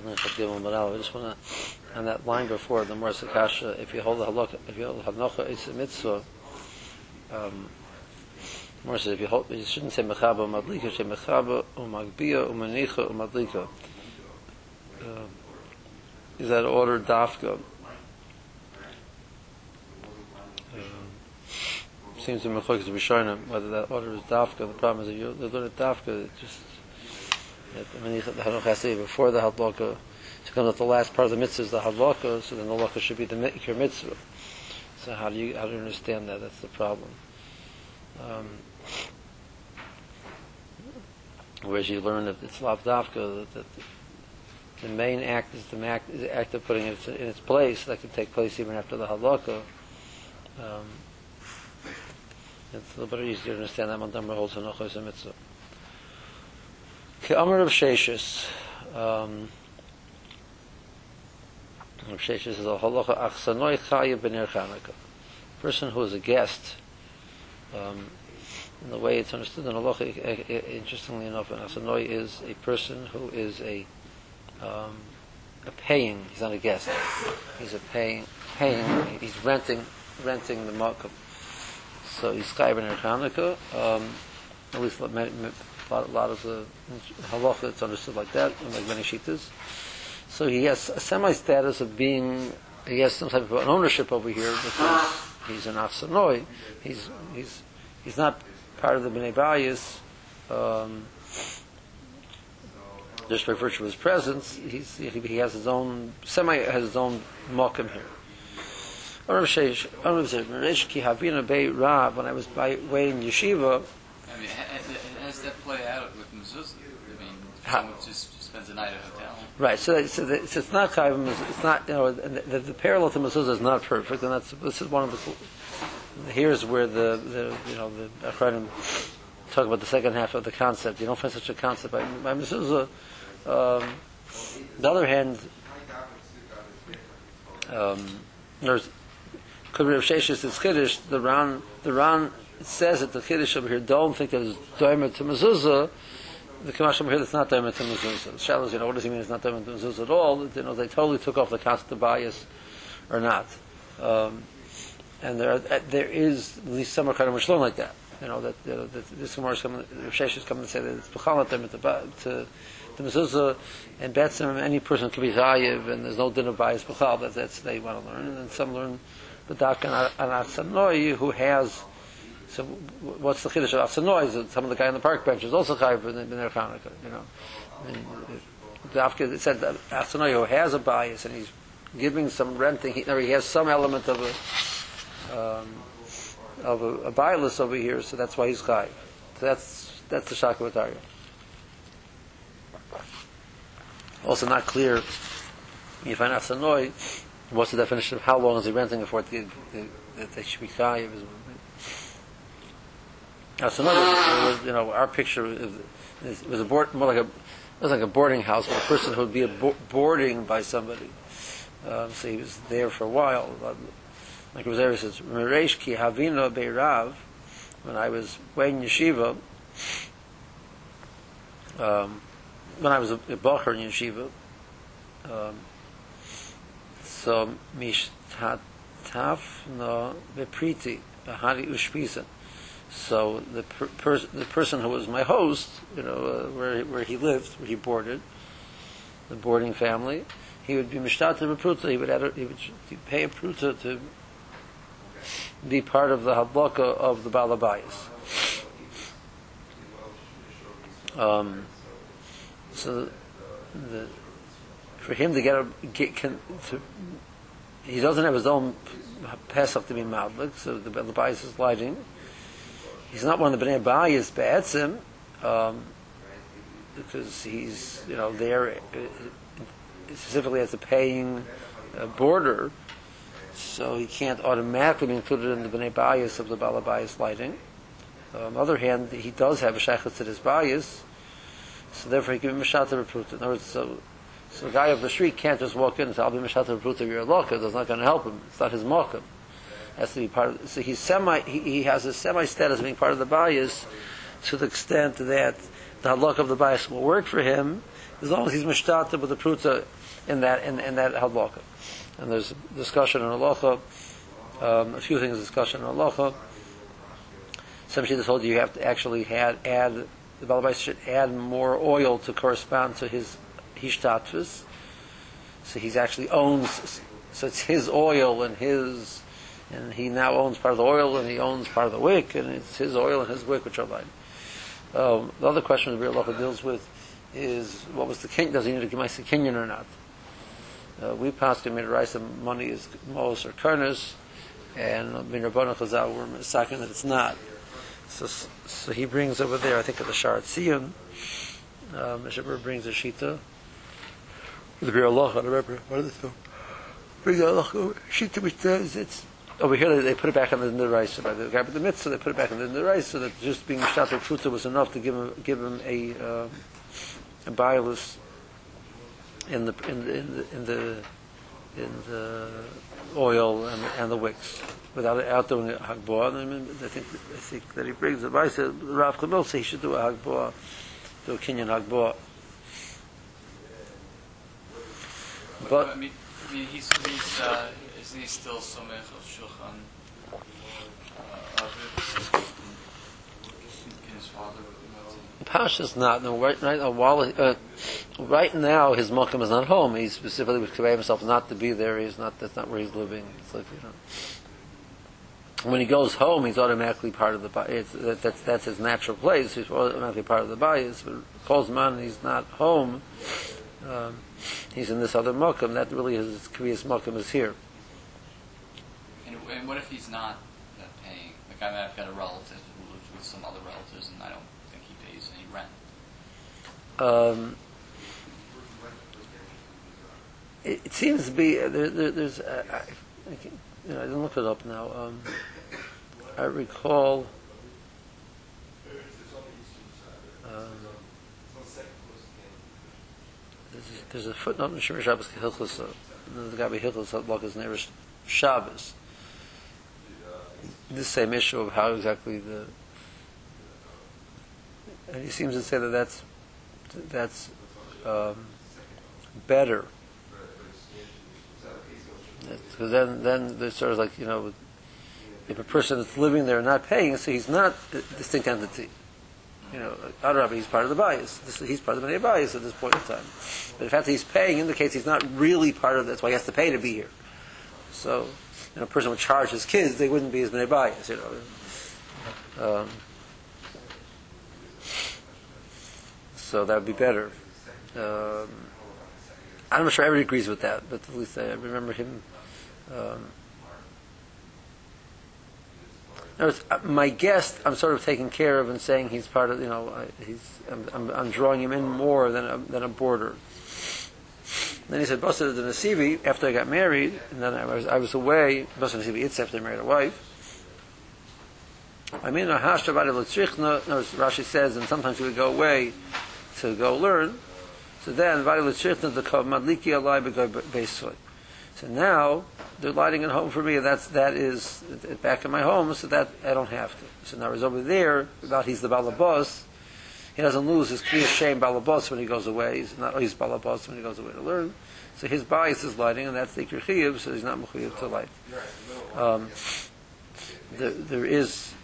holding it Gimel Manal. I just want to, on that line before, the Morsa Kasha, if you hold the halakha, if you hold Hanocha Is a Mitzvah, um, Morsa, if you hold, you shouldn't say Mechaba Madlika, say Mechaba Umagbia Umanicha Umadlika. Uh, is that order Dafka? Uh, seems to be Mechokas Rishonim, whether that order is Dafka. The problem is that you learn it Dafka, it just before the Hadlaka, to come at the last part of the mitzvah is the Hadlaka, so then the Hadlaka should be the Mikr mitzvah. So how do you how do you understand that? That's the problem. Um, whereas you learn that it's Lavdavka, that, that the main act is the act, is the act of putting it in its place, that can take place even after the Hadlaka. Um, it's a little bit easier to understand that Mandam holds mitzvah. Amr of Sheshis. Um, Rav Sheshis is a halacha achsanoi chaya b'ner Chanukah. Person who is a guest, um, in the way it's understood in halacha, interestingly enough, an achsanoi is a person who is a um, a paying. He's not a guest. He's a paying. Paying. He's renting renting the makom. So he's chaya b'ner Chanukah. Um, at least a lot, a lot of the halacha it's understood like that, like many shitas. So he has a semi-status of being, he has some type of an ownership over here because he's an Afsanoi. He's, he's, he's not part of the Bnei Bayis, um, just by virtue of his presence, he's, he has his own, semi has his own mokum here. When I was by, way in yeshiva, does that play out with mezuzah? I mean, someone just spends a night at a hotel. Right. So, so, the, so it's not. It's not you know the, the, parallel to mezuzah is not perfect, and that's this is one of the. Here's where the, the you know the achronim talk about the second half of the concept. You don't find such a concept by, by mezuzah. Um, the other hand, um, there's could be Rav Sheshis is Kiddush. The Ran the Ran it says that the Kiddush over here don't think it's Doimer to Mezuzah, the Kamash over here that's not Doimer to Mezuzah. The Shallows, you know, what does he mean it's not Doimer to Mezuzah at all? You know, they totally took off the concept of bias or not. Um, and there, are, there is at least some kind of Mishlon like that. You know, that, you know, that this Gemara is coming, Shesh is coming to say that it's B'chal Doimer to, to the mezuzah and betzim any person can be chayiv and there's no dinner bias b'chal that that's they want to learn and then some learn the dak and an who has so what's the chiddush of Afsanoi? Is some of the guy on the park bench is also chayiv in their Chanukah, you know. Mean, the Afka, said that Afsanoi who has a bias and he's giving some renting, he, he has some element of a, um, of a, a bias over here, so that's why he's chayiv. So that's, that's the Shakavatariya. Also not clear, you find Afsanoi, what's the definition of how long is he renting for that they should be chayiv that's another, was, you know, our picture is, was a board, more like a, it was like a boarding house, where a person who would be a bo- boarding by somebody. Um, so he was there for a while. Like Rosario says, Meresh ki havino beirav, when I was in yeshiva, um, when I was a, a bacher in yeshiva, um, so mishtataf no bepriti, bahari ushpisa. So the per- pers- the person who was my host, you know, uh, where where he lived, where he boarded, the boarding family, he would be mishtata pruta. He would a, he would pay a pruta to be part of the hadlaka of the balabayas. Um, so the, for him to get a get can, to, he doesn't have his own pesach to be madlik, so the balabayas is lighting he's not one of the Bnei Bayis Be'etzim, um, because he's, you know, there uh, specifically as a paying uh, boarder, so he can't automatically be included in the Bnei Bayis of the Balabayas lighting. Um, on the other hand, he does have a shaykhus to his bias, so therefore he can be Mashata Repruta. In other words, so, so the guy of the street can't just walk in and say, I'll be Mashata Repruta, you're a locker, that's not going to help him. It's not his market has to be part of. So he's semi. He, he has a semi status being part of the bias, to the extent that the halak of the bias will work for him, as long as he's mishtata with the pruta in that in, in that halacha. And there's discussion on halacha, um, a few things discussion on halacha. Some shittas hold you have to actually add, add the balabais should add more oil to correspond to his hishtatvus. So he's actually owns, so it's his oil and his, and he now owns part of the oil and he owns part of the wick and it's his oil and his wick which are aligned. Um, the other question the Biur Halacha deals with is what was the king? Does he need to give my kinyan or not? Uh, we passed him in and money is Mos or Karnas, and Min Rabbana Chazal were second that it's not. So, so he brings over there, I think, at the Shaar HaTziyun, um, Mishnah Berurah brings a Shita, the Biur Halacha, the Rebbe, what is it? Brings a Halacha, Shita which says it's over here they, they put it back on the, rice by the guy with the mitzvah they put it back on the, so that just being shot of fruta was enough to give him give him a uh, a biolus in the in the in the in the, in the oil and, and the wicks without out doing a hagboah. And I think I think that he brings the rice. Rav Kamil says he should do a hagboah, do a kinyan hagboah. But I mean, I mean he's, he's uh, he still somech of shulchan uh. In. Pasha's not. No, right, right now, while uh, right now his mokum is not home. He specifically would command himself not to be there. He's not. That's not where he's living. It's like you know. When he goes home, he's automatically part of the bias. That, that's that's his natural place. He's automatically part of the bias. But calls man, he's not home. Um, he's in this other mokum. That really is his Kriyas mokum is here. And, and what if he's not uh, paying? Like I mean, I've got a relative who lives with some other relatives, and I don't think he pays any rent. Um, it, it seems to be uh, there, there, there's uh, I, I, can, you know, I didn't look it up now. Um, I recall. Um, there's, a, footnote in Shemir Shabbos Hilchos. Uh, the guy by Hilchos Lakas Neighbor Shabbos. This same issue of how exactly the. And he seems to say that that's that's um, better. Because then, then there's sort of like you know, if a person is living there and not paying, so he's not a distinct entity. You know, Adrabi, he's part of the bias. He's part of the bias at this point in time. But the fact that he's paying indicates he's not really part of. That's why he has to pay to be here. So, know, a person would charge his kids; they wouldn't be his bias. You know. Um, so that would be better. Um, I'm not sure everybody agrees with that, but at least I remember him. Um, words, my guest, I'm sort of taking care of and saying he's part of, you know, he's, I'm, I'm, I'm drawing him in more than a, than a boarder. then he said, Basa the Nasibi, after I got married, and then I was, I was away, Basa Nasibi, it's after I married a wife. I mean, Rashi says, and sometimes he would go away to go learn. So then, so now they're lighting it home for me, and that's that is back in my home, so that I don't have to. So now he's over there about he's the balabos. He doesn't lose his clear shame balabos when he goes away. He's not he's balabos when he goes away to learn. So his bias is lighting, and that's the kirchiyuv, so he's not mechuyev to light. Um, there, there is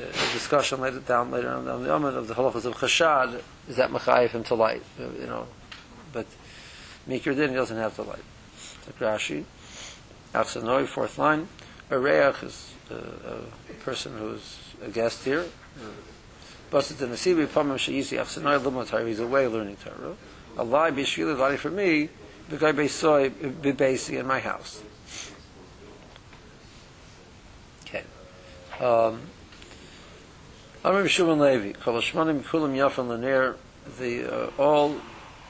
a discussion later down later on, on the element of the halachas of chashad is that mechayev him to light, you know, but mikir din doesn't have to light. Like Rashi, Afsanoi, fourth line, a reach is uh, a person who's a guest here. Busted the nasibi pamim sheyisi afsanoi lumot Torah. He's away learning Torah. A lie bishvili lie for me. Guy beisoi bibasi in my house. Okay. Um, Amr Shimon Levi, Kolashmanim Kulim Yafan Lanier, the uh, all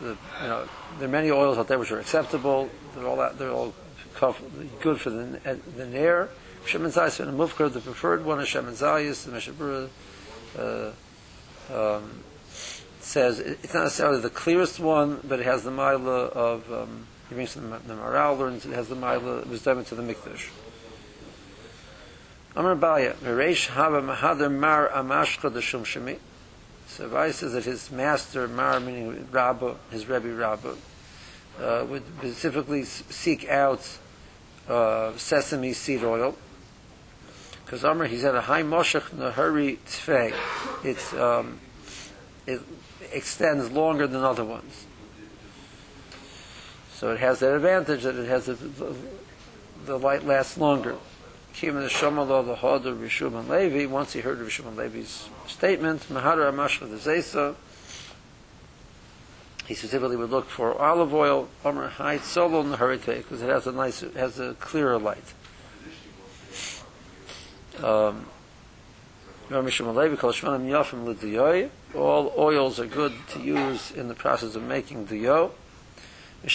the you know there are many oils out there which are acceptable. They're all that, they're all good for the the nair. Shemen Zayis and Mufkar, the preferred one is Shemen Zayis. The Mishnah Berurah uh, um, says it's not necessarily the clearest one, but it has the mila of um, he brings the, the Maral learns it has the mila was done to the Mikdash. Amar Baya, Mereish Hava Mahader Mar Amashcha the Shum Shemi. So Vai says that his master, Mar, meaning Rabba, his Rebbe Rabba, uh, would specifically seek out uh, sesame seed oil. Because Amr, he's at a high moshech nahari tfei. It's um, it extends longer than other ones. So it has that advantage that it has the, the light lasts longer. Kim the Shomalo the Hod of Rishum and Levi. Once he heard Rishum and Levi's statement, Mahara Amash the Zesa. He specifically would look for olive oil, Omer High Solo Naharite, because it has a nice, it has a clearer light. Um. All oils are good to use in the process of making Min Muvcher. And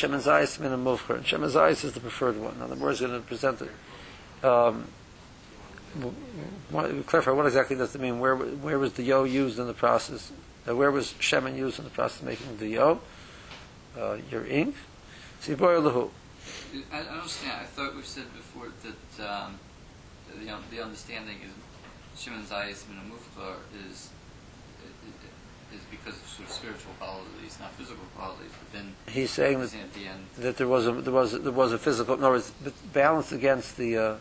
Shemen Zayis is the preferred one. Now the Gemara is going to present it. Um, clarify what exactly does it mean? Where where was the yo used in the process? Uh, where was shemen used in the process of making the yo? Uh, your ink. Siboy lahu. I, I don't understand. I thought we said before that um, the, un- the understanding is Shimon Zayis Min Mufkar is is because of sort of spiritual qualities, not physical qualities. But then He's saying that, at the end, that there was a there was a, there was a physical. No, it's balanced against the uh,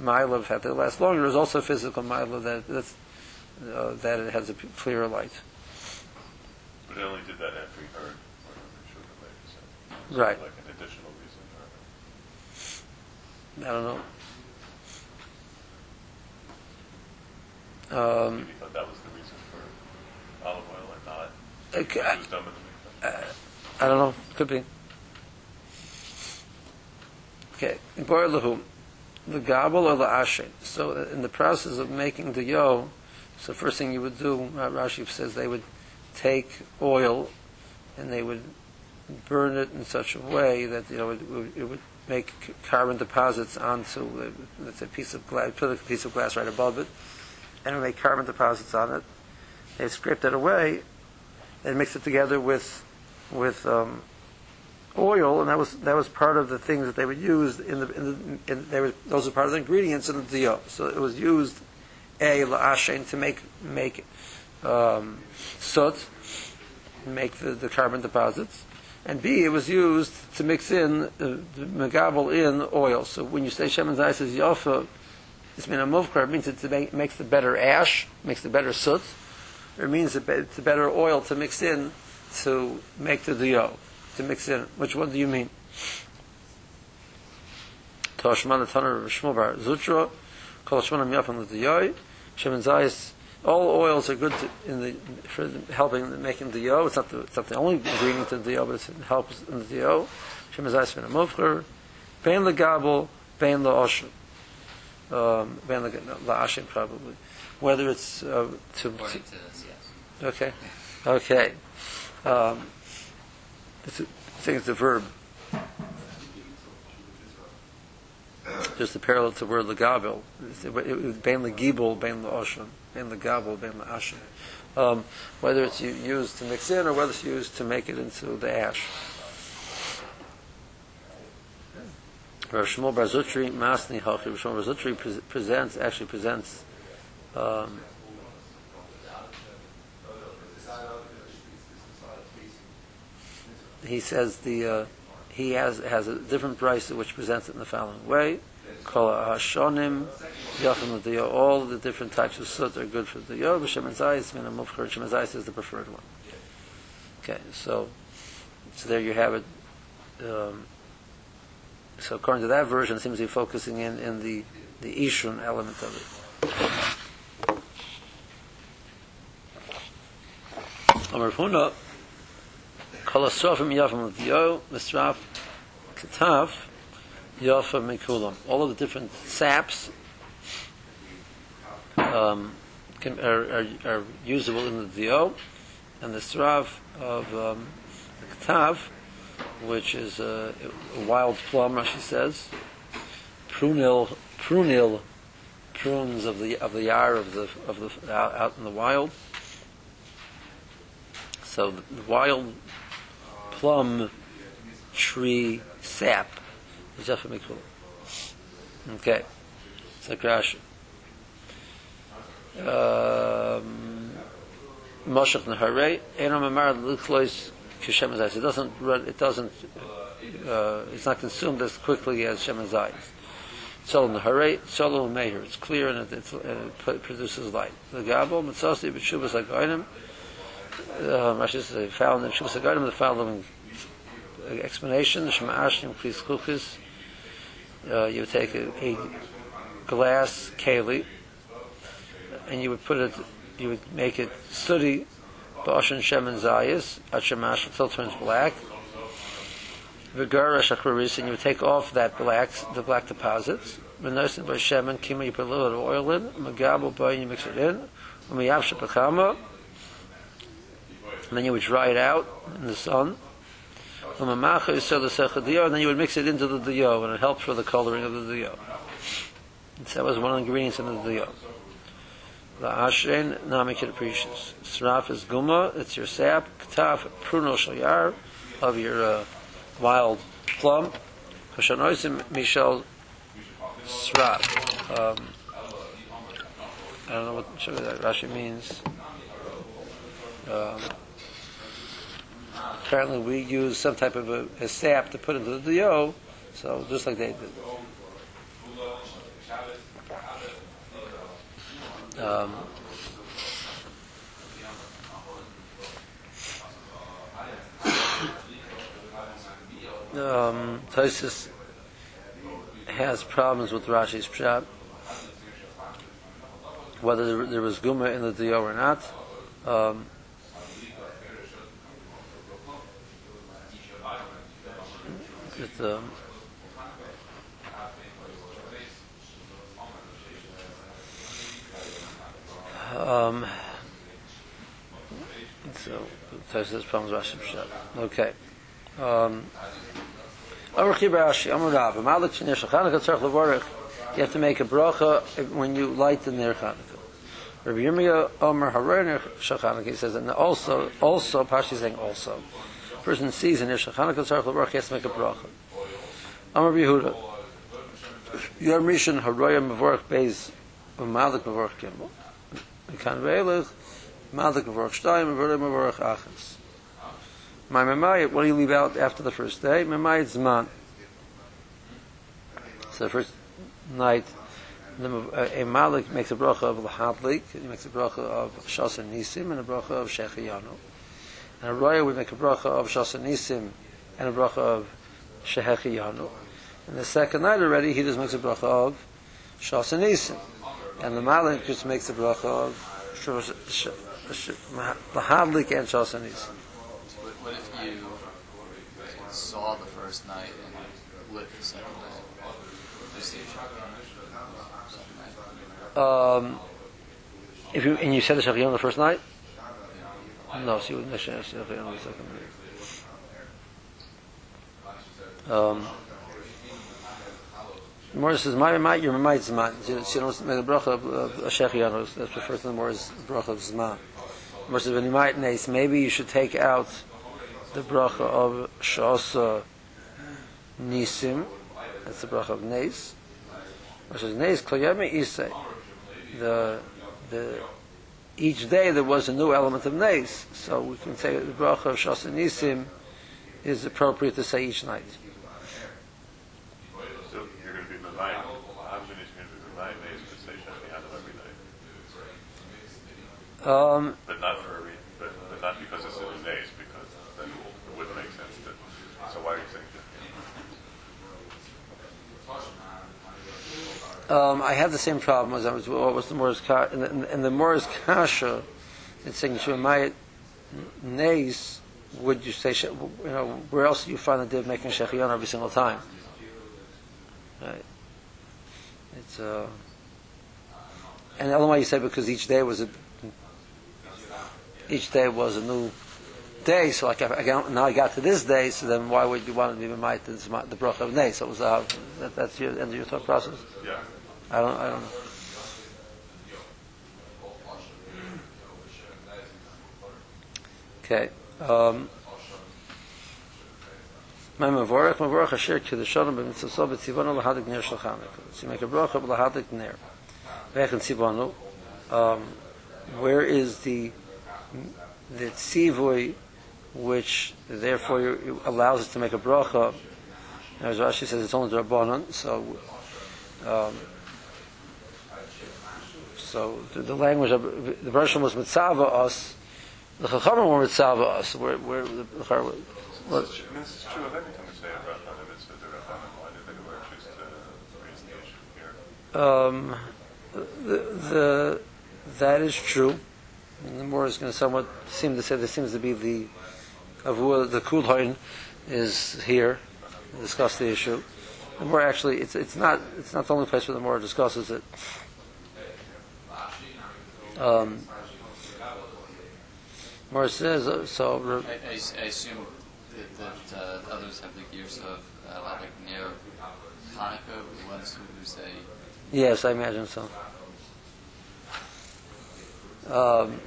mile of had to last longer. There's also a physical mile of that that's, uh, that it has a clearer light. But they only did that after he heard what Rishon Levi said. Right. Like an additional reason. I don't know. Um, maybe thought that was the reason for olive oil and not. okay, It was done with the mikvah. I don't know. Could be. Okay. Bar lahu, the gabel or the ashen. So uh, in the process of making the yo, so first thing you would do, uh, Rashi says they would take oil and they would burn it in such a way that you know it would, it would make carbon deposits onto uh, let's say a piece of glass, put a piece of glass right above it, and would make carbon deposits on it. They scrape that away and mix it together with with um, oil, and that was that was part of the things that they would use in the in the in, were those are part of the ingredients in the diyo. So it was used a la'ashen to make make um, soot, make the, the carbon deposits, and b it was used to mix in uh, the megabel in oil. So when you say shemen zayis is yofa, it's mean a muvkar. It means it make, makes the better ash, makes the better soot. It means it- it's a better oil to mix in to make the diyo, to mix in. Which one do you mean? Toshman Taner Shmuel Bar Zutra, Kol Shmanim Yafan L'Diyoy, Shemen Zayis. All oils are good to, in the for the- helping in making the yo. It's not the it's not the only ingredient in the yo, but it helps in the yo. Shemen Zayis Min Amufcher, Bein LeGabel, Bein LeOshen, um, LeAshen probably. Whether it's uh, to, to to. Okay. Okay. Um, it's a, I think it's a verb. Just a parallel to the word legabel. It's- It was bein legibel, bein leoshen, bein legabel, bein leashen. Um, whether it's used to mix in or whether it's used to make it into the ash. Rav Shmuel Bar Zutri, Masni Hachi, Rav Shmuel presents, actually presents um, he says the uh, he has has a different price which presents it in the following way. Kol yachim. All the different types of soot are good for the yo. B'shem zayis min amufcher. Shem zayis is the preferred one. Okay, so so there you have it. Um, so according to that version, it seems to be focusing in in the the ishun element of it. L'Diyo, Misraf Mikulam. All of the different saps um, can, are, are, are usable in the Diyo, and the Srav of um, the Ketav, which is a, a wild plum, Rashi says, prunil, prunil prunes of the of the yar of the of the out, out in the wild. So the wild plum tree sap is definitely cool. Okay, so Rashi. Um, Moshech Nahare, Enam Amar Lichlois Zayis. It doesn't it doesn't, uh, it's not consumed as quickly as Shem Zayis. Tzolum Nahare, Tzolum Meir. It's clear and it, uh, produces light. The Gabel, Mitzasi, B'Shuvas Agoinim, uh, Rashi says, they found in Shuvas Agoinim the following explanation, the Shema Ashnim Kris Kuchis, uh, you would take a, a glass keli, and you would put it, you would make it sooty, ba'ashin shem and zayis, at shemash until turns black. V'gara shakwaris, and you take off that black, the black deposits. V'nosin by shem and kima, you put a little bit of oil in. Magabel by, you mix it in. V'miyavsha pachama, and then you would dry it out in the sun. And then you would mix it into the diyo, and it helps for the coloring of the diyo. So that was one of the ingredients in the diyo. The ashrein namikid precious. Sraf is guma. It's your sap. Ktaf pruno shayar of your uh, wild plum. Kashanoisim mishel sraf. Um, I don't know what sure that Rashi means. Um, apparently, we use some type of a, a sap to put into the dough. So just like they did. Um, um, Tosis has problems with Rashi's pshat, whether there, was guma in the diyo or not. Um, it, um, Um, so, Tosis problems Rashi Pshat. Okay. Um, you have to make a bracha when you light the Ner Chanukah. Rabbi Yirmiyah Omer Harer Ner Shachanaka, he says, and also, also, Pashi is saying also, person sees a Ner Shachanaka Tzarech Levorech, he has to make a bracha. Amar Yehuda, Yom Rishon Haroya Mevorech Beis, Malik Mevorech Kimball. Mekan Ve'elech, Malik Mevorach Shtayim, Mevorach Mevorach Achas. My Memayit, what do you leave out after the first day? Memayit Zman. So the first night, the, uh, a Malik makes a bracha of Lahadlik, he makes a bracha of Shas and Nisim, and a bracha of Shechiyanu. And a Roya would make a bracha of Shas and Nisim, and a bracha of Shechiyanu. And the second night already, he just makes a bracha of Shas and Nisim and the Malik just makes a bracha of Lahadlik and Shosanis. What if you saw the first night and lit the second night? Um, if you and you said the Shachiyon the first night, no, so you wouldn't say the Shachiyon the second night. Um, Morris says, "My my your my zman." She don't make the bracha of, of Shechianu. That's the first thing. Morris bracha of zman. Morris says, "When you might nace, maybe you should take out the bracha of shasa nisim. That's the bracha of nace. Morris says, "Nace koyami isay." The the each day there was a new element of nace, so we can say the bracha of shasa nisim is appropriate to say each night. Um, But not for a but, but not because it's in the days, because then it wouldn't make sense. So why are you saying that? Um, I have the same problem as I was. What was the Morris Kasha? In the, in the Morris Kasha, it's saying Shemayit Nays, Would you say, you know, where else do you find the day of making Shechion every single time? Right. It's uh, and Elamai you say because each day was a each day was a new day. So like I got, now I got to this day. So then why would you want to be might the bracha of Neis? So it was uh, that, that's your end of your thought process. Yeah. I don't. I don't know. Okay. Um, my mavorach mavorach asher kedushanim b'mitzvah b'tzivonu lahadik ner. So you make a bracha lahadik ner. Vechin tzivonu. Um, where is the the tzivui, which therefore allows us to make a bracha. As Rashi says, it's only drabanan. So, um, so the, the language of the version was mitzava us. The chachamim were mitzava us. Where, where the, the, I mean, this is true of anything we say about the Rabbanim. Why did the Gemara choose to raise the issue here? Um, the, the, that is true. And the more is going to somewhat seem to say there seems to be the avua, the kulhoin is here to discuss the issue. The more actually, it's it's not it's not the only place where the more discusses it. Um, more says uh, so. I, I I assume that, that uh, others have the gears of uh, like near Hanukkah, the ones who, who say Yes, I imagine so. Um,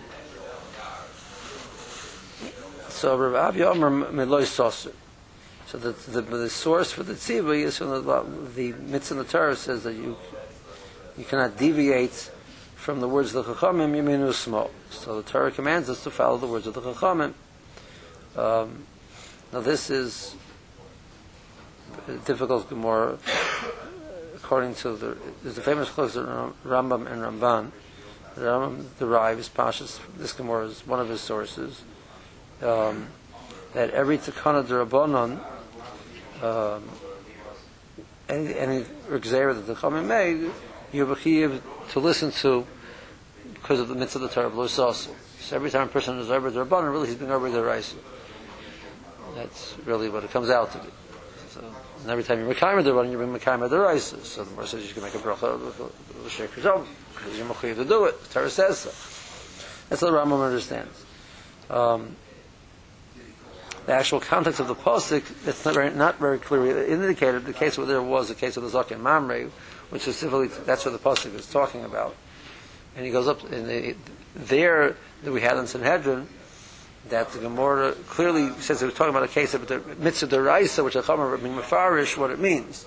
so Rav Avi Omer Meloi Soser. So the, the, the source for the tziva is from the, the mitzvah in the Torah says that you you cannot deviate from the words of the Chachamim Yeminu Smo. So the Torah commands us to follow the words of the Chachamim. Um, now this is difficult more according to the there's a famous close of Rambam and Ramban. The Rambam derives Pashas this Gemara is one of his sources. Um, that every Takana Durabonon um, any any that the Chachamim made, you're required to listen to because of the mitzvah of the Torah of. So every time a person is over the really he's being over the. That's really what it comes out to be. So, and every time you're Mekaimer the Rabbanon, you're being Mekaimer the Rice. So the Gemara says you can make a bracha of the Sheikh because you're Mechayiv to do it. The Torah says so. That's what the Rambam understands. Um, the actual context of the posik, it's not very, not very clearly indicated. The case where there was a case of the Zakin Mamre, which specifically that's what the posik is talking about. And he goes up in the, there that we had in Sanhedrin that the Gemara clearly says it was talking about a case of the mitzvah deraisa, which a chamer being mafarish, what it means.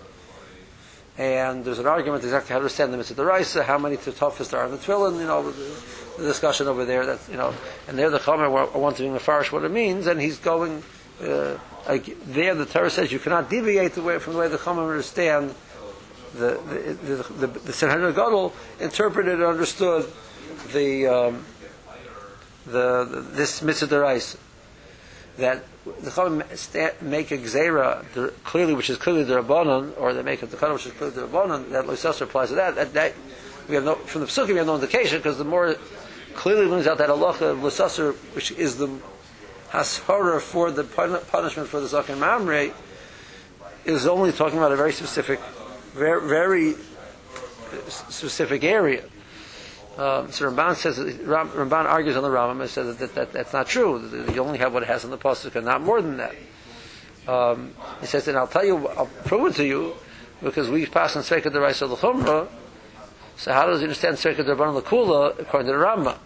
And there's an argument exactly how to understand the mitzvah deraisa, how many tetofis there are in the tefillin, you know, the, the discussion over there. That you know, and there the chamer wants to be mafarish what it means, and he's going. Uh, there, the Torah says you cannot deviate away from the way the chamer understand the the the, the, the Sanhedrin Gadol interpreted and understood the um, the, the this mitzvah deraisa that the Chachamim make a gzera clearly, which is clearly the rabbanon, or they make a takana which is clearly the rabbanon. That loisas applies to that. That, that we have no from the psukim we have no indication because the more clearly brings out that halacha of loisas, which is the hashara for the punishment for the zaken mamre, is only talking about a very specific, very, very specific area. Um, so Ramban says Ramban argues on the Rambam and says that, that, that that's not true. You only have what it has in the pasuk and not more than that. Um, he says, and I'll tell you, I'll prove it to you, because we pass on Sveika the Rice of the Chumrah. So how does he understand Sveika the Rabbanon Lakula according to the Rambam?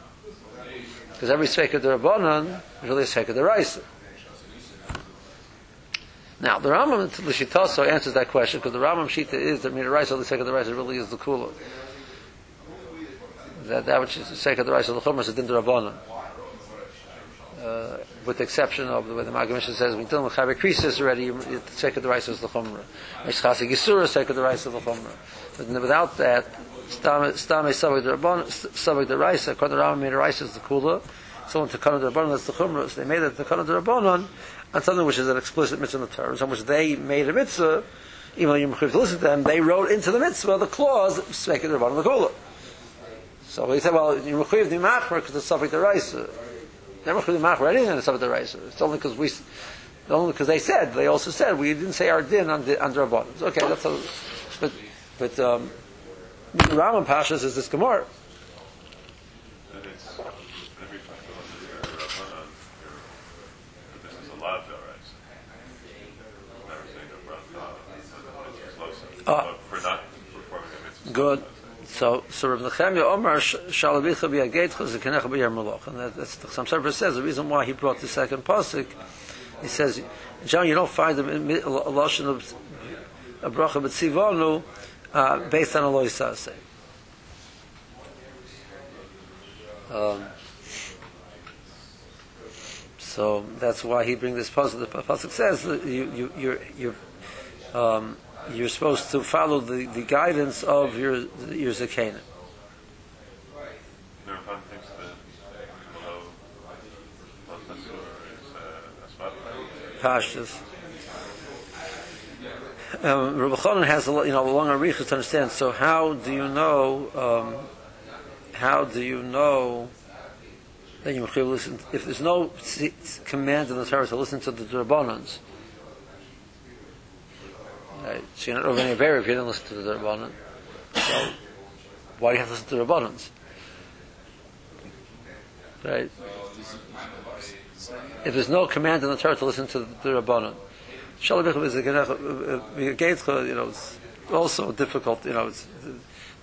Because every Sveika the Rabbanon is really a Sveika the Rice. Now the Rambam Lishitaso answers that question because the Rambam Shita is that the Rice of the Sveika the Rice really is the Kula that that which is the the rice of the chumrah is a din rabbanon. Uh, with the exception of the way the Maggid says, we deal with chaver krisis already, you- the rice is the chumrah. Mishchasi gisura, of the rice of the chumrah. But without that, stame savik the rabbanon, savik the rice, to Rambam, made the rice is the kula. Someone to kana the rabbanon, that's the chumrah. So they made it to kana the rabbanon on something which is an explicit mitzvah in the Torah, on which they made a mitzvah, even though you're to listen to them, they wrote into the mitzvah the clause, of the rabbanon, the kula. So he said, well, you're mechuyev to machmer because it's savik the rice. They're mechuyev to machmer anything in savik the rice. It's only because we, only because they said, they also said, we didn't say our din on the, on the rabbanon. Okay, that's how, but, but, um, Rambam Pashas is this Gemara. That it's every time you're a Rabbanon, you're, this is a lav deraisa. Never saying a bracha, but it's close. Ah. But for not performing a mitzvah. Good. So, so Rav Nechemia Omar Shalavicha B'Yagetcha Zekenecha B'Yer Malach, and that, that's the Sofer says the reason why he brought the second pasuk. He says, John, you don't find a lashon of bracha b'tzivonu uh, based on a loisase. Um, So that's why he brings this pasuk. The pasuk says you you you're you're, um, you're supposed to follow the, the guidance of your your zakena. Nirvan thinks that low Motasur is Asmat. Pashtas. Um, Rabbi Chanan has a you know a long arichas to understand. So how do you know? Um, how do you know that you listen? If there's no command in the Torah to listen to the Rabbanans, right? So you're not over any if you don't listen to the Rabbanan. So why do you have to listen to the Rabbanans? Right? If there's no command in the Torah to listen to the Rabbanan, Shalom is a Geitcha, uh, uh, you know, it's also difficult, you know, it's,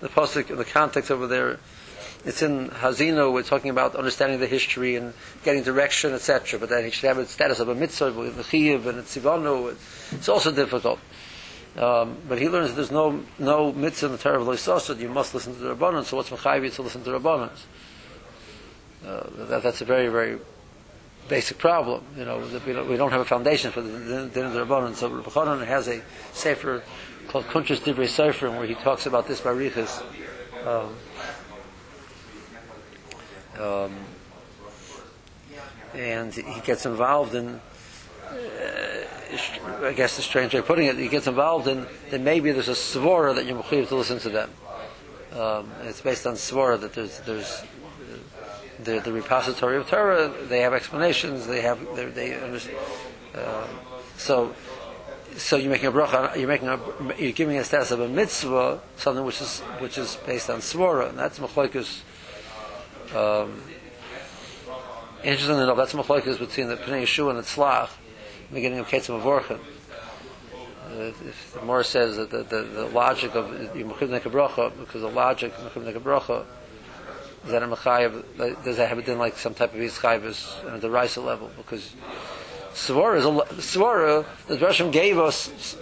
the pasuk, the context over there, it's in Haazinu, we're talking about understanding the history and getting direction, etc. But then he should have the status of a mitzvah with the chiyuv and the tzivanu. It's also difficult. Um, but he learns that there's no no mitzvah in the Torah of Loisosad, you must listen to the Rabbanan, so what's Mechayiv to listen to the Rabbanan? Uh, that, that's a very, very basic problem. You know, we don't, we don't have a foundation for the din of the Rabbanan. So Rabbi Chanan has a sefer called Kuntres Divrei Sefer, where he talks about this barichas. Um, um, and he gets involved in, uh, I guess the strange way of putting it, he gets involved in then maybe there's a svara that you're mechuyev to listen to them. Um, it's based on svara that there's there's the, the repository of Torah. They have explanations. They have they're- understand. Uh, so so you're making a bracha. You're making a you're giving a status of a mitzvah, something which is which is based on svara, and that's machlokes. Um, interesting enough, that's machlokes between the Pnei Yeshua and the Tzlach, beginning of Ketzim Avorchen. Uh, if says that the, the, the logic of Yemuchim Bracha, because the logic of Yemuchim Bracha is that a Mechayev, does that have it in like some type of Yitzchayvus at the Raisa level? Because Svara Svara, the Drashim gave us,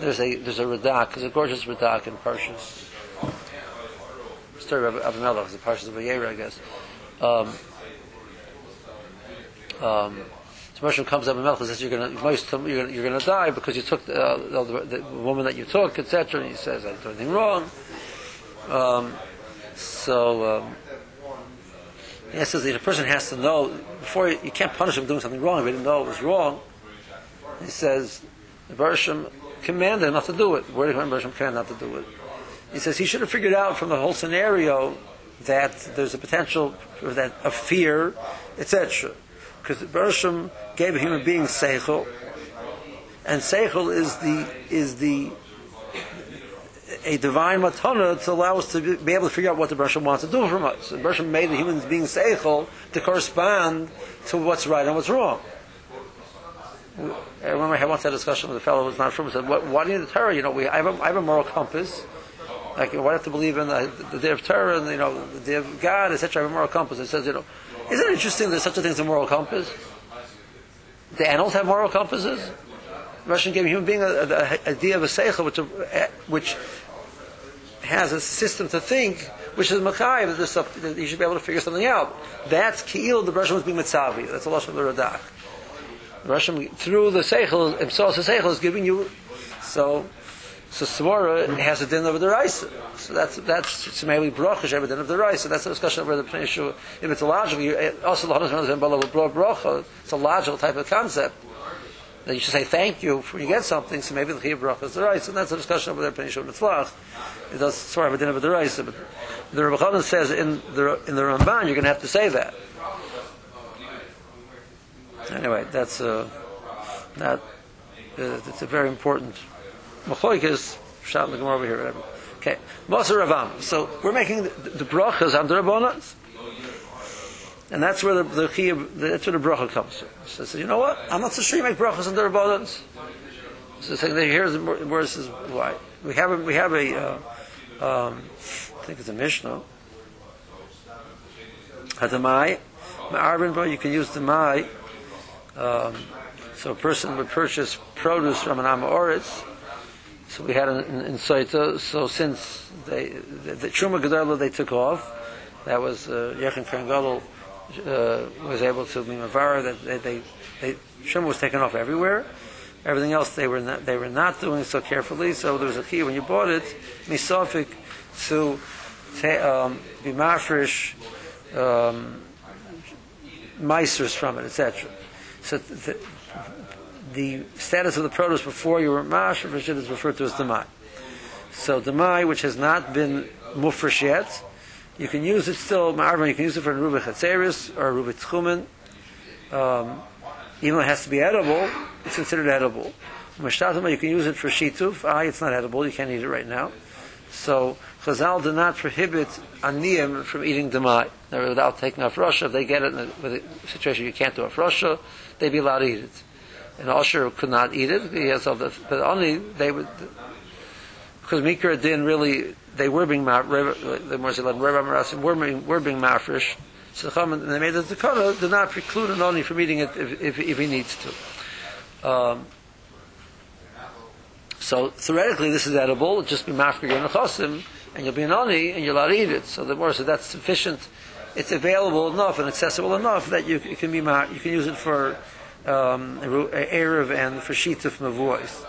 there's a, there's a Radak, there's a gorgeous Radak in Parshas. Story of Abimelech, the Parshas of Vayera, I guess. Um, um, so Moshe comes up and says, "You're going to you're going you're to die because you took the, uh, the, the woman that you took, etc." And he says, "I did anything wrong." Um, so um, he says a person has to know before you, you can't punish him doing something wrong if he didn't know it was wrong. He says the Bershom commanded him not to do it. Where did Bershom command not to do it? He says he should have figured out from the whole scenario that there's a potential for that of fear, etc. Because Bershom gave a human being seichel, and seichel is the is the a divine matana to allow us to be- able to figure out what the Bershom wants to do from us. And Bershom made the human being seichel to correspond to what's right and what's wrong. I remember I once had a discussion with a fellow who was not from. Said, "What? Why do you need the Torah? You know, we I have a, I have a moral compass. Like, why do I have to believe in the, the day of Torah and you know the day of God, etc. I have a moral compass." It says, you know, isn't it interesting there's such a thing as a moral compass? The animals have moral compasses. The Russian gave a human being a idea of a seichel, which which has a system to think, which is machayev, that, that you should be able to figure something out. That's ki'il, the Russian was being mitzavi. That's a lashon of the Radak. The Russian, through the seichel, himself, the seichel is giving you, so, so Svara has a din of the Raisa. So that's, that's, maybe bracha, should have a din of the Raisa. That's a discussion whether the Yeshua, if it's a logical, also the with bracha, it's a logical type of concept. That you should say thank you when you get something, so maybe the Chiyah bracha is the Raisa. And that's a discussion of whether Pnei Yeshua Mitzlach. It does swear of a din of the Raisa, but the Rebbe says in the, in the Ramban, you're going to have to say that. Anyway, that's uh, that. Uh, it's a very important. Machoikas, the Gemara over here, whatever. Okay, Moser Ravam. So we're making the, the brachas under Rabbanas, and that's where the, the chiyuv, that's where the bracha comes from. So, so you know what? I'm not so sure you make brachas under Rabbanas. So saying that here's the where it says why we have a, we have a uh, um, I think it's a Mishnah. Hadamai, Ma'arvin, you can use the mai. Um, so a person would purchase produce from an Amoritz. So we had in, in, in Saita. So since they, the, the Truma they took off, that was uh, Yechon Gadol uh, was able to be Mavara, that they, they, they Shema was taken off everywhere. Everything else they were not, they were not doing so carefully. So there was a key when you bought it, misofik to um, be mafresh um, meisters from it, etc. So the, the status of the produce before you were mafresh it is referred to as demai. So demai, which has not been mufresh yet, you can use it still. Ma'arvin, you can use it for a rubi chatzeris or rubi tchumen. Um, even though it has to be edible, it's considered edible. Mashtatama, you can use it for shituf. Ah, it's not edible. You can't eat it right now. So Chazal do not prohibit aniyim from eating demai. Now, without taking off Russia, if they get it in a, with a situation you can't do off Russia, they'd be allowed to eat it. And Usher could not eat it. He has the, but only they would because Mikra didn't really they were being the were being were being mafresh. So the and they made the Dakota did not preclude an only from eating it if, if, if he needs to. Um, so theoretically, this is edible. Just be mafresh in chosim, and you'll be an oni, and you're to eat it. So the more said that's sufficient. It's available enough and accessible enough that you, you can be you can use it for um, erev and for shituf mavois.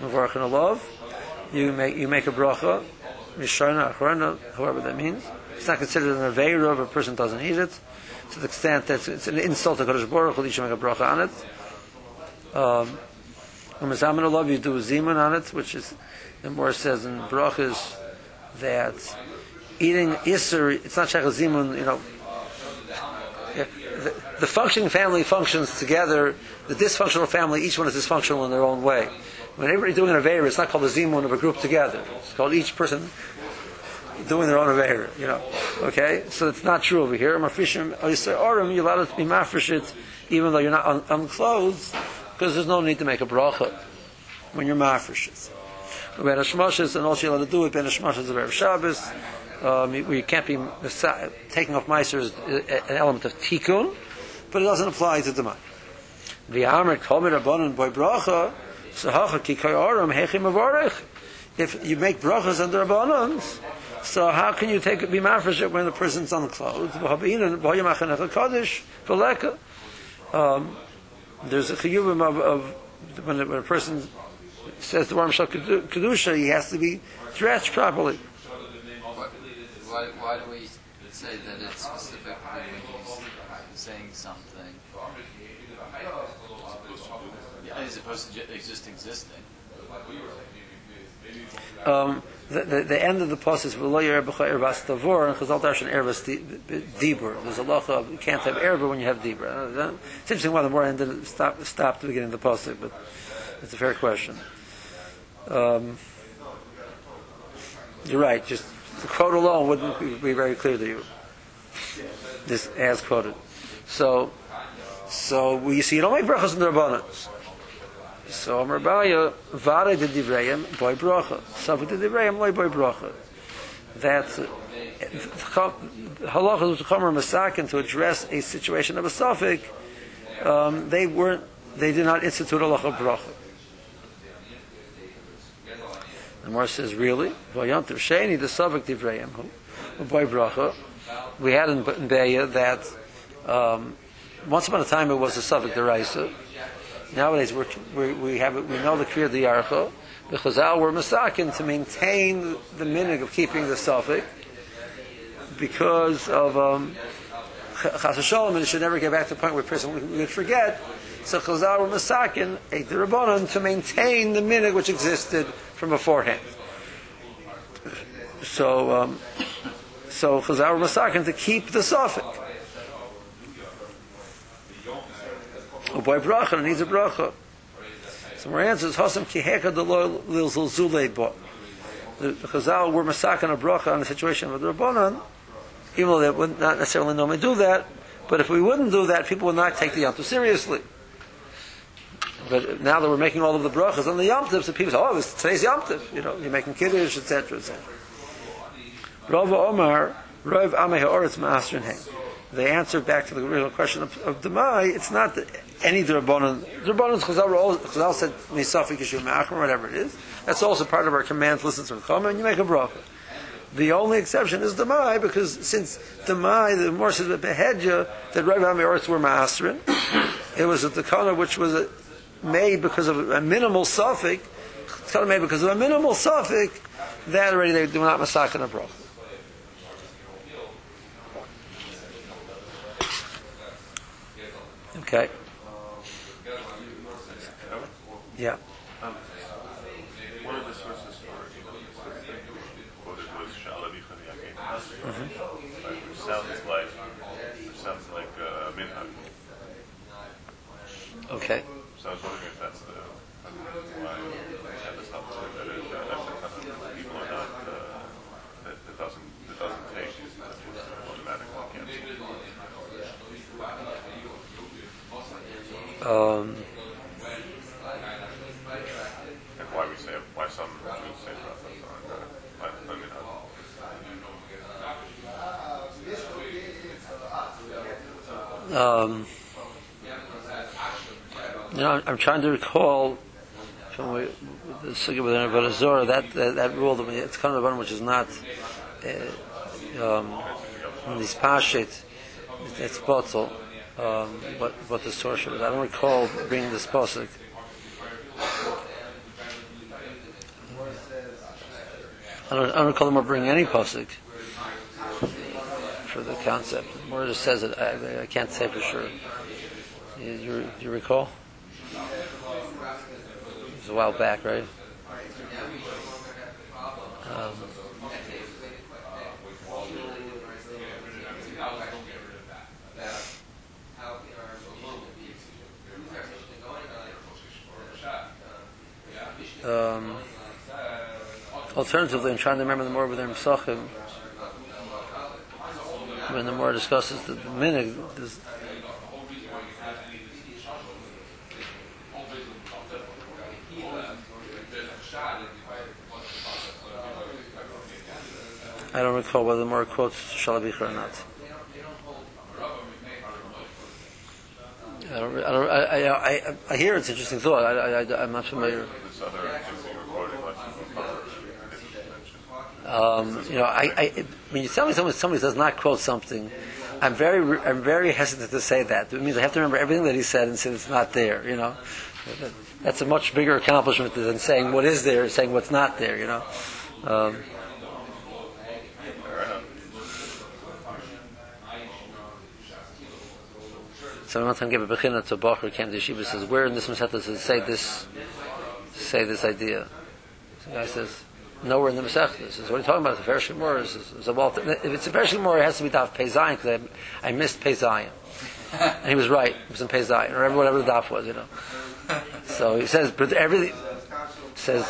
Mavarach and love you make you make a bracha, mishana achrona, however that means. It's not considered an aveira if a person doesn't eat it, to the extent that it's an insult to Kodesh Baruch. You should make a bracha on it. Um, when Mazaman you do a zimun on it, which is the more says in brachas that eating iser, it's not zimun, you know. The, the functioning family functions together. The dysfunctional family, each one is dysfunctional in their own way. When everybody's doing an Aveira, it's not called the Zimun of a group together. It's called each person doing their own Aveira, you know. Okay? So it's not true over here. Mafrishim, oh, Orim, you're allowed to be mafresh it, even though you're not un- unclothed, because there's no need to make a bracha when you're mafresh it. Ben Hashmoshes, and all you're allowed to do with Ben Hashmoshes of Erev Shabbos, um, you, can't be taking off Meiser is an element of tikkun, but it doesn't apply to the mind. The Amr Komer Rabbanon Boy Bracha, so hacha ki kayoram hechim avarech. If you make brachas under abanons, so how can you take be mafresh when the person's unclothed? Um, there's a chiyuvim of, of when, when a person says the Ram Shal Kedusha, he has to be dressed properly. Why, why do we say that it's specifically when he's saying something? As opposed to ju- just existing. Um, the, the, the end of the post is v'lo yerbecha erbas tavor and chazal darshan erbas dibur. There's a lacha you can't have erba when you have dibur. Uh, It's interesting why the more end didn't stop stop the beginning of the post, but it's a fair question. Um, you're right. Just the quote alone wouldn't be, very clear to you. This as quoted. So, so we see you don't make brachas in the rabbanos. So Amar Baya, Vare de Divrayim, boy bracha. Savuk de Divrayim, loy boy bracha. That's uh, halachas which Chomer Masakin to address a situation of a suffix, um, they weren't, they did not institute halacha bracha. The Mar says, really? Vayantiv Sheni, the Savuk Divrayim, boy bracha. We had in, in Beya that um, once upon a time it was a Savuk Deraisa. Nowadays we're, we we have it, we know the Kriya the Yarcha. The Chazal were masakin to maintain the minig of keeping the suffix because of um, Chas Shalom, and it should never get back to the point where a person would, forget. So Chazal were masakin ate the derabanan to maintain the minig which existed from beforehand. So um, so Chazal were masakin to keep the suffix. A boy bracha needs a bracha. So my answer is Hasam kiheka lo lil zulzule bo. The the Chazal were masakin a bracha on the situation of the Rabbanan, though they would not necessarily normally do that. But if we wouldn't do that, people would not take the Yom Tov seriously. But now that we're making all of the brachas on the Yom Tov, so people say, "Oh, today's Yom Tov." You know, you're making kiddush, etc., etc. Rav Omar, Rav Ma'asrin. They answered back to the original question of, of Demai. It's not that any Drabanan. Drabanan Chazal, said Misafik Yishu Ma'achim, whatever it is. That's also part of our command to listen to the Chama, and you make a bracha. The only exception is the Mai, because since the Mai, the says the Behedja, that Rav Amiorts were Masterin, it was a Takana which was made because of a minimal suffix, Takana made because of a minimal suffix, that already they do not masakin a bracha. Okay. Yeah. One of the sources for quoted was Shalabi Chaniyakin, right, which sounds like which sounds like uh, minhag. Okay. So I was wondering if that's the why they have this up to that, it, uh, that's the kind of people are not uh, that, that doesn't that doesn't take that just automatically cancel. Um, And why we say why some Jews say brothels are uh, minhag. um, you know, I'm, I'm trying to recall from the sugya with Rebbe Zora that, that that rule that it's kind of one which is not uh, um, in this pashit it's bottle. Um, what what the source was. I don't recall bringing this posik. I don't, I don't recall them bringing any posik for the concept. More just says it. I, I can't say for sure. You, you, you recall? Was a while back, right? Um, um, alternatively, I'm trying to remember the more with their Pesachim. When the more discusses the, the minig, I don't recall whether the more quotes Shalabicha or not. I don't. I, don't I, I, I, I hear it's an interesting thought. I, I, I'm not familiar. Um, you know, I, I, when you tell me someone, somebody does not quote something, I'm very, I'm very hesitant to say that. It means I have to remember everything that he said and say it's not there. You know, that's a much bigger accomplishment than saying what is there, and saying what's not there. You know. Um, Fair enough. So one time gave a bechina to Bacher came to yeshiva says, where in this Masechta does it say this, say this idea? The guy says, nowhere in the Masechta. Says, what are you talking about? Ferish Gemara. He says, so, well, if it's a Ferish Gemara, it has to be Daf Pei Zayin, because I, I missed Pei Zayin. and he was right. It was in Pei Zayin, or whatever the Daf was, you know. So he says, but everything, says,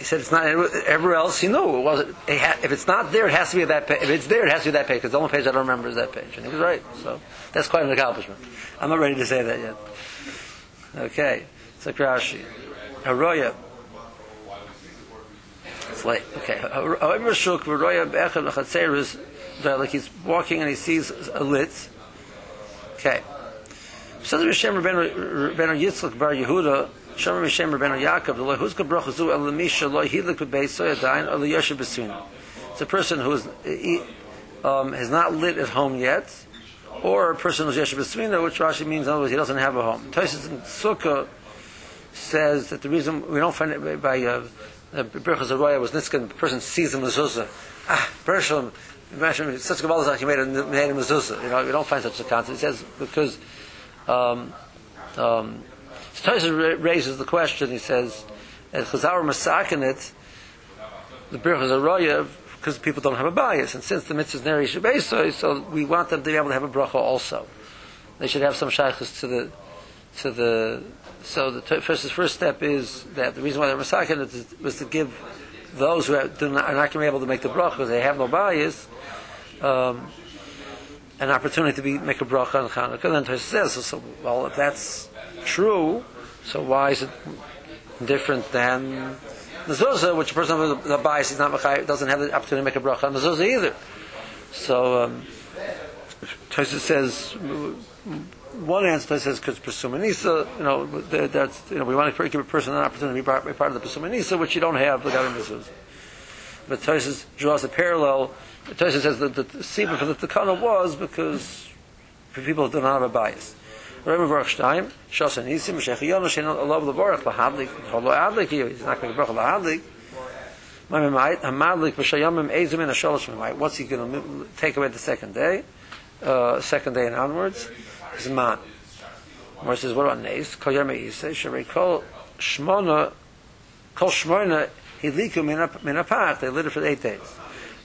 he said it's not everywhere else. You know, it wasn't. If it's not there, it has to be that page. If it's there, it has to be that page. Because the only page I don't remember is that page. And he was right. So that's quite an accomplishment. I'm not ready to say that yet. Okay, so Rashi, Haroya. It's late. Okay, Haroya Shuk Haroya. Like he's walking and he sees a lit. Okay. So Says Rishem Rabbeinu Yitzchak Bar Yehuda. Shomer Mishem Rabbeinu Yaakov, the Lehuzka Bracha Zu El Misha Lo Hilik B'Beis Soyadain or Liyoshe Besuna. It's a person who is, um, has not lit at home yet, or a person who's Yeshe Besuna, which Rashi means in other words he doesn't have a home. Tosis in Sukkah says that the reason we don't find it by uh, Birchas Aroya was Nitzkan, the person sees a mezuzah. Ah, Bershom, imagine such a Kabbalah he made a, mezuzah. You know, we don't find such a concept. He says because um, um, so raises the question. He says, "As Chazar Masakin it, the Birchas Aroya, because people don't have a bias, and since the mitzvah is Neri so we want them to be able to have a bracha also. They should have some shaykhs to the to the. So the first, the first step is that the reason why they're Masakin was to give those who not, are not going to be able to make the bracha because they have no bias. Um, an opportunity to be make a bracha on Chanukah. And then says, so, so, well, if that's true, so why is it different than mezuzah, which a person with a bias is not machay, doesn't have the opportunity to make a bracha on mezuzah either. So um, says one answer says because presumanisa, you know, that- that's you know we want to give a person an opportunity to be part, be part of the presumanisa, which you don't have a mezuzah. But Tosis draws a parallel. Tosis says that the Sibra for the Takana was because people who don't have a bias. Rabbi Baruch Shos Anisim, Shech Yom, Shein Lahadlik, Cholo Adlik, he's not going to Baruch. Hamadlik, Ezim, and Asholosh. What's he going to take away the second day? Uh, second day and onwards? Zman. Where says, what about Nes? Kol Yom Sherei Kol Shmona, Kol Shmona, Hiliku Min Apach, they lit it for eight days.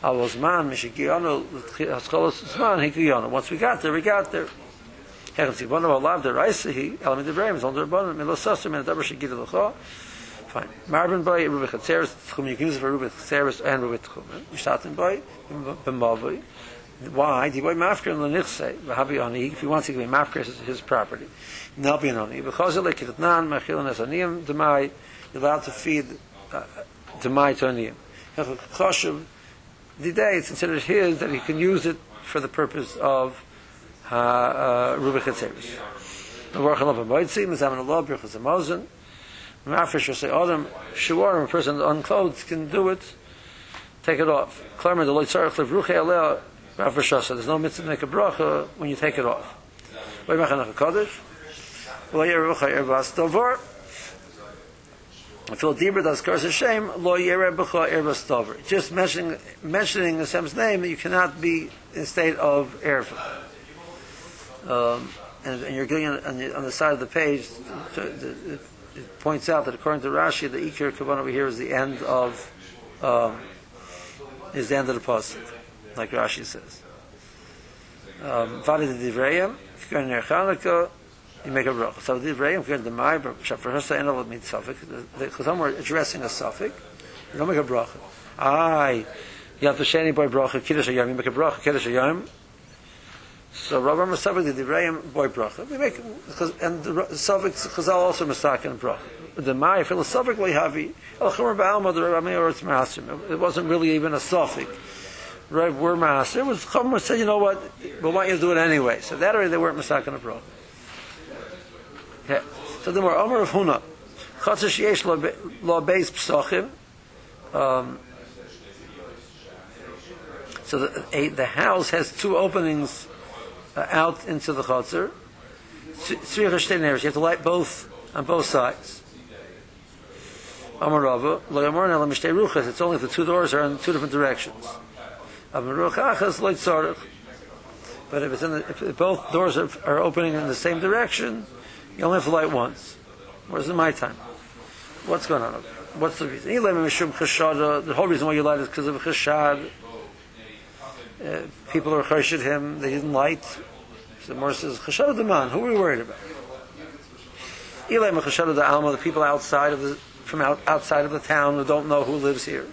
Al Zman, Mishigionu, Haskolos Zman, Hikiyonu. Once we got there, we got there. Lecho. Fine. Marvin boy, Rubi Chatzeres, Tchum, you can use B'mavoi. Why? Mafker in the nichse, v'habi if he wants to give mafker, his property. Not be an oni. Because of like kitnan, machil and esaniyim, demai, you're allowed to feed uh, demai to aniyim. The day it's considered his, that he can use it for the purpose of uh, Rubi Chatzeres. Baruch Allah b'moitzim, Zaman Allah, HaMozen, Mafresh will say, Adam, Shawarim, a person unclothed can do it, take it off. Klarmer, the Lord Tzarech, Lev Ruchei Aleh, Mafresh so there's no mitzvah to make a bracha when you take it off. Lo Yimachanach HaKadosh, Lo Yer Ruchei Erbas Dovar, Phil Dibra does curse Hashem, Lo Yer Becha Erbas Dovar. Just mentioning, mentioning Hashem's name, you cannot be in a state of erva. Um, and, and you're getting on the, on the side of the page, to, to, it, it points out that according to Rashi, the Ikir Kavan over here is the end of um, is the end of the pasuk, like Rashi says. Vali the Divrayim, if Chanukah, you make a bracha. So the Divrayim, if you're in the Mai, Shafarasa Enel of Mitzafik, the Chazam were addressing a suffix, you don't make a bracha. Aye, you have to say any boy bracha, Kiddush Hayom, you make a bracha, Kiddush Hayom, so Rabbi Masavik the Divrayim boy bracha. We make and the suffix Chazal also masakin bracha. The Mai philosophically havi El Chomer Ba'alma the Rabbi Meir it's Masim. It wasn't really even a suffix. Right, we're master. It was Chomer said, you know what, we want you to do it anyway. So that already they weren't masakin bracha. Yeah. So the more Omer of Huna. Chatzah sheyesh lo beis psachim. Um, so the, a, the house has two openings uh, out into the chutzner. You have to light both on both sides. It's only if the two doors are in two different directions. But if the, if both doors are, are opening in the same direction, you only have to light once. Whereas in my time, what's going on? What's the reason? The whole reason why you light is because of chashad. Uh, people are chashid him. They didn't light. So the Mor says, the man. Who are we worried about? Elam chashad the alma. The people outside of the from out, outside of the town who don't know who lives here.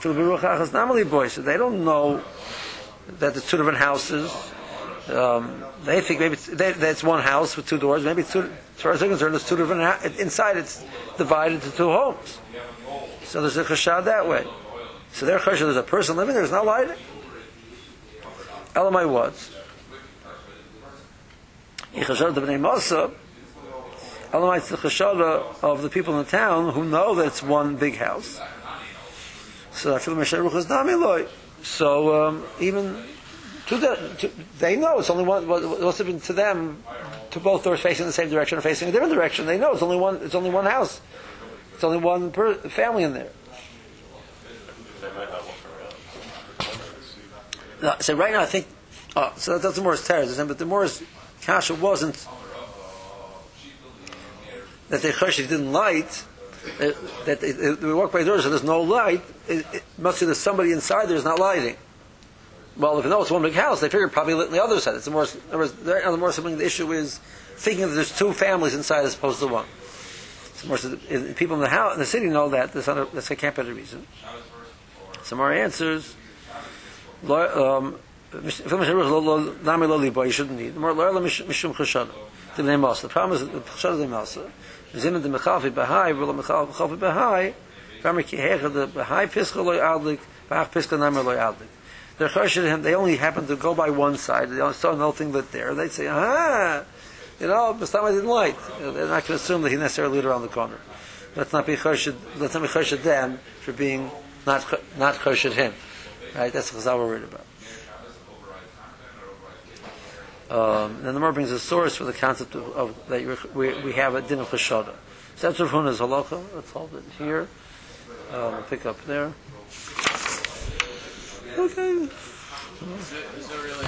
So they don't know that there's two different houses. Um, they think maybe it's, they, that's one house with two doors. Maybe it's two, as far as they're concerned, there's two different ha- inside. It's divided into two homes. So there's a chashad that way. So their chashad there's a person living there. It's not lighting. Elamai was. Elamai it's the chashad of the people in the town who know that it's one big house. So So um, even to the, to, they know it's only one. What's it been to them? To both doors facing the same direction or facing a different direction, they know it's only one. It's only one house. It's only one per, family in there. So right now I think. Oh, so that's the Morris terror, but the Morris kasha wasn't that the choshev didn't light. Uh, that they walk by doors, so there's no light. It, it must be there's somebody inside there's not lighting. Well, if you know it's one big house, they figure probably lit on the other side. It's the more, the more something. The issue is thinking that there's two families inside as opposed to one. More, people in the house, in the city know that. That's, not a, that's a the reason. Some more answers. um me shrus lo name lo libo you shouldn't need more lo mishum khashan the name was the promise is the khashan the master in the mekhaf be hay will er mekhaf khaf be hay from the kehe the be hay fiskal lo adlik ba fiscal name lo adlik the khashan they only happen to go by one side. They saw nothing but there. They say ah you know but some didn't like and i can assume that he necessarily lived around the corner. That's not be khashid that's not be khashan them for being not not khashid him. Right? That's what we're worried about. Um, then the more brings a source for the concept of, of that we, we have a din of chashoda. So that's Rav Huna's halacha. Let's hold it here. Um, we'll pick up there. Okay. Is there, is there really